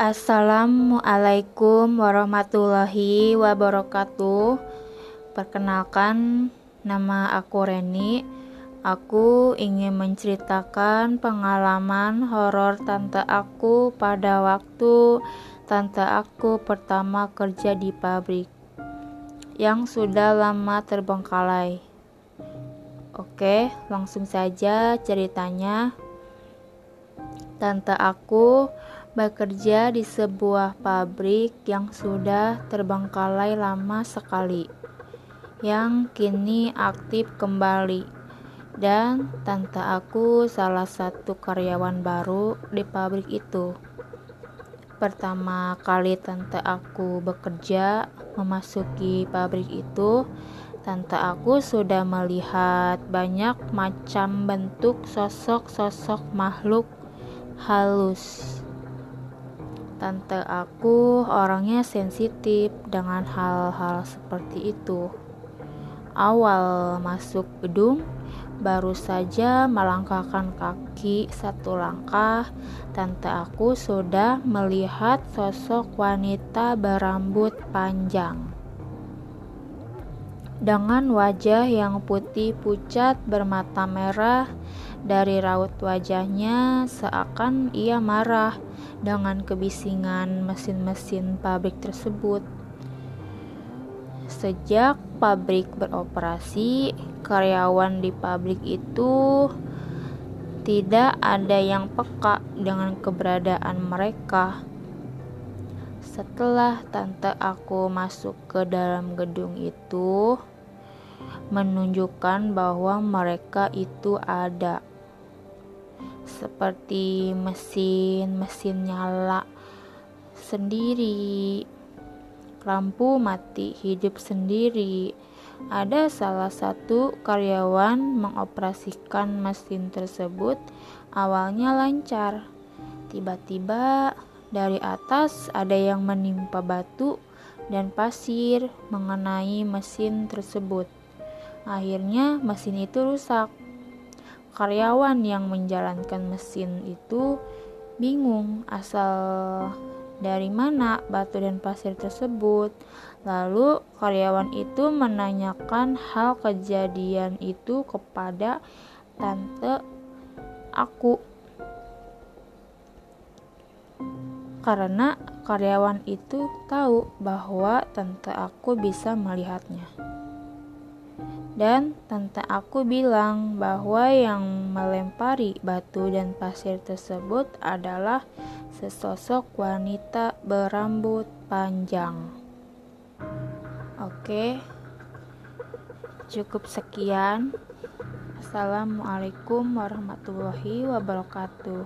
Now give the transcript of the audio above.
Assalamualaikum warahmatullahi wabarakatuh. Perkenalkan, nama aku Reni. Aku ingin menceritakan pengalaman horor tante aku pada waktu tante aku pertama kerja di pabrik yang sudah lama terbengkalai. Oke, langsung saja ceritanya. Tante aku bekerja di sebuah pabrik yang sudah terbengkalai lama sekali, yang kini aktif kembali. Dan tante aku salah satu karyawan baru di pabrik itu. Pertama kali tante aku bekerja memasuki pabrik itu, tante aku sudah melihat banyak macam bentuk sosok-sosok makhluk halus Tante aku orangnya sensitif dengan hal-hal seperti itu. Awal masuk gedung, baru saja melangkahkan kaki satu langkah, tante aku sudah melihat sosok wanita berambut panjang. Dengan wajah yang putih pucat bermata merah, dari raut wajahnya seakan ia marah dengan kebisingan mesin-mesin pabrik tersebut. Sejak pabrik beroperasi, karyawan di pabrik itu tidak ada yang peka dengan keberadaan mereka. Setelah tante aku masuk ke dalam gedung itu, menunjukkan bahwa mereka itu ada seperti mesin-mesin nyala sendiri, lampu mati hidup sendiri. Ada salah satu karyawan mengoperasikan mesin tersebut. Awalnya lancar, tiba-tiba dari atas ada yang menimpa batu dan pasir mengenai mesin tersebut. Akhirnya, mesin itu rusak karyawan yang menjalankan mesin itu bingung asal dari mana batu dan pasir tersebut. Lalu karyawan itu menanyakan hal kejadian itu kepada tante aku. Karena karyawan itu tahu bahwa tante aku bisa melihatnya. Dan tante aku bilang bahwa yang melempari batu dan pasir tersebut adalah sesosok wanita berambut panjang. Oke, cukup sekian. Assalamualaikum warahmatullahi wabarakatuh.